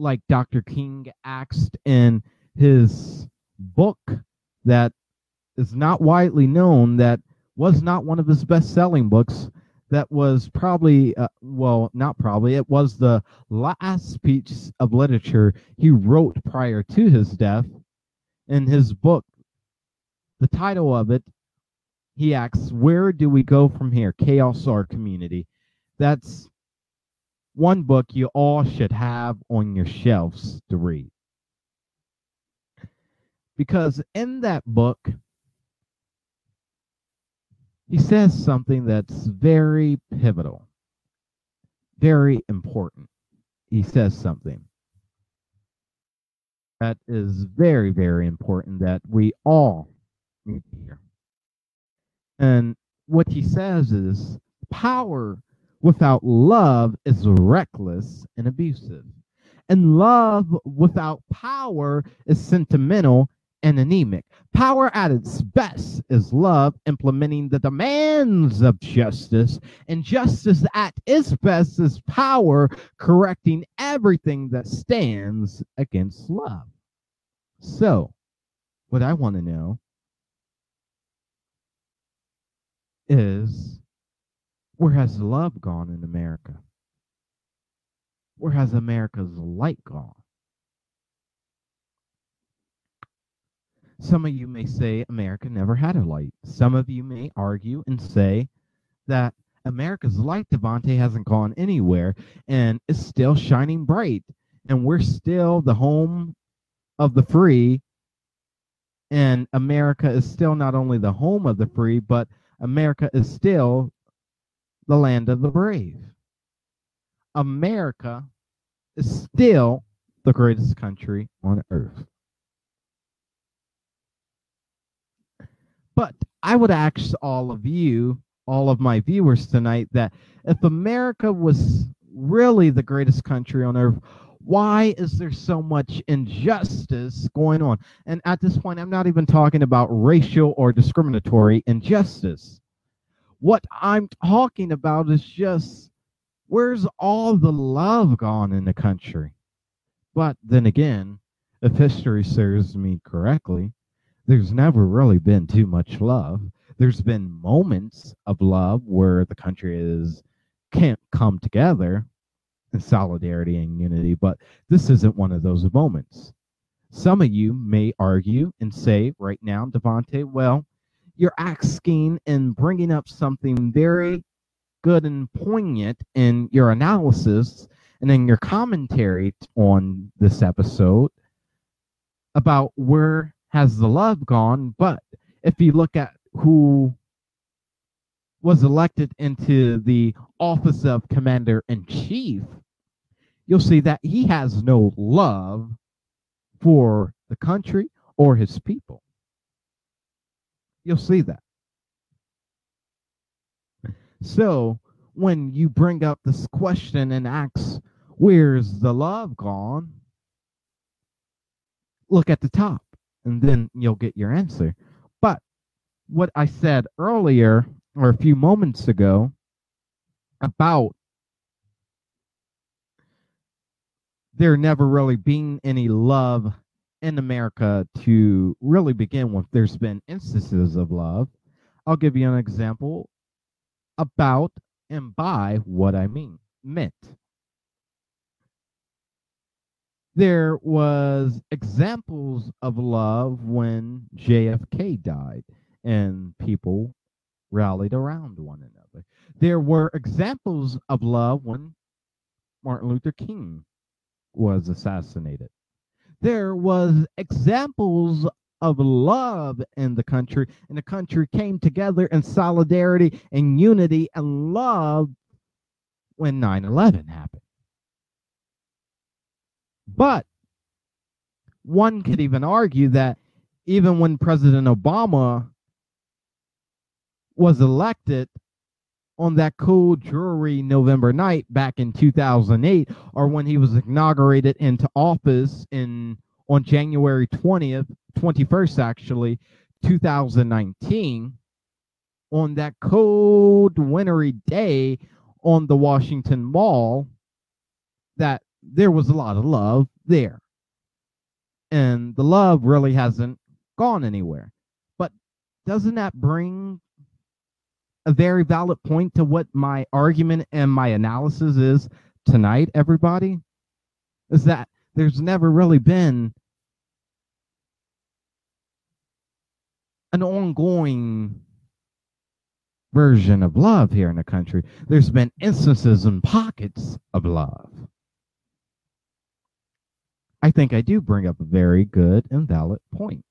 like Dr. King asked in his book that is not widely known, that was not one of his best selling books, that was probably, uh, well, not probably, it was the last piece of literature he wrote prior to his death. In his book, the title of it, he asks, Where do we go from here? Chaos or community? That's one book you all should have on your shelves to read. Because in that book, he says something that's very pivotal, very important. He says something that is very, very important that we all need to hear. And what he says is power without love is reckless and abusive. And love without power is sentimental and anemic. Power at its best is love implementing the demands of justice, and justice at its best is power correcting everything that stands against love. So, what I want to know is where has love gone in America? Where has America's light gone? Some of you may say America never had a light. Some of you may argue and say that America's light, DaVante, hasn't gone anywhere and is still shining bright. And we're still the home of the free. And America is still not only the home of the free, but America is still the land of the brave. America is still the greatest country on earth. But I would ask all of you, all of my viewers tonight, that if America was really the greatest country on earth, why is there so much injustice going on? And at this point, I'm not even talking about racial or discriminatory injustice. What I'm talking about is just where's all the love gone in the country? But then again, if history serves me correctly, there's never really been too much love. There's been moments of love where the country is can't come together in solidarity and unity, but this isn't one of those moments. Some of you may argue and say right now, DaVante, well, you're asking and bringing up something very good and poignant in your analysis and in your commentary on this episode about where has the love gone but if you look at who was elected into the office of commander in chief you'll see that he has no love for the country or his people You'll see that. So when you bring up this question and ask, where's the love gone? Look at the top and then you'll get your answer. But what I said earlier or a few moments ago about there never really being any love in America to really begin with, there's been instances of love. I'll give you an example about and by what I mean meant. There was examples of love when JFK died and people rallied around one another. There were examples of love when Martin Luther King was assassinated there was examples of love in the country and the country came together in solidarity and unity and love when 9-11 happened. But one could even argue that even when president obama was elected on that cool dreary November night back in 2008, or when he was inaugurated into office in on January 20th, 21st actually, 2019, on that cold wintry day on the Washington Mall, that there was a lot of love there. And the love really hasn't gone anywhere. But doesn't that bring a very valid point to what my argument and my analysis is tonight, everybody? Is that there's never really been an ongoing version of love here in the country. There's been instances and pockets of love. I think I do bring up a very good and valid point.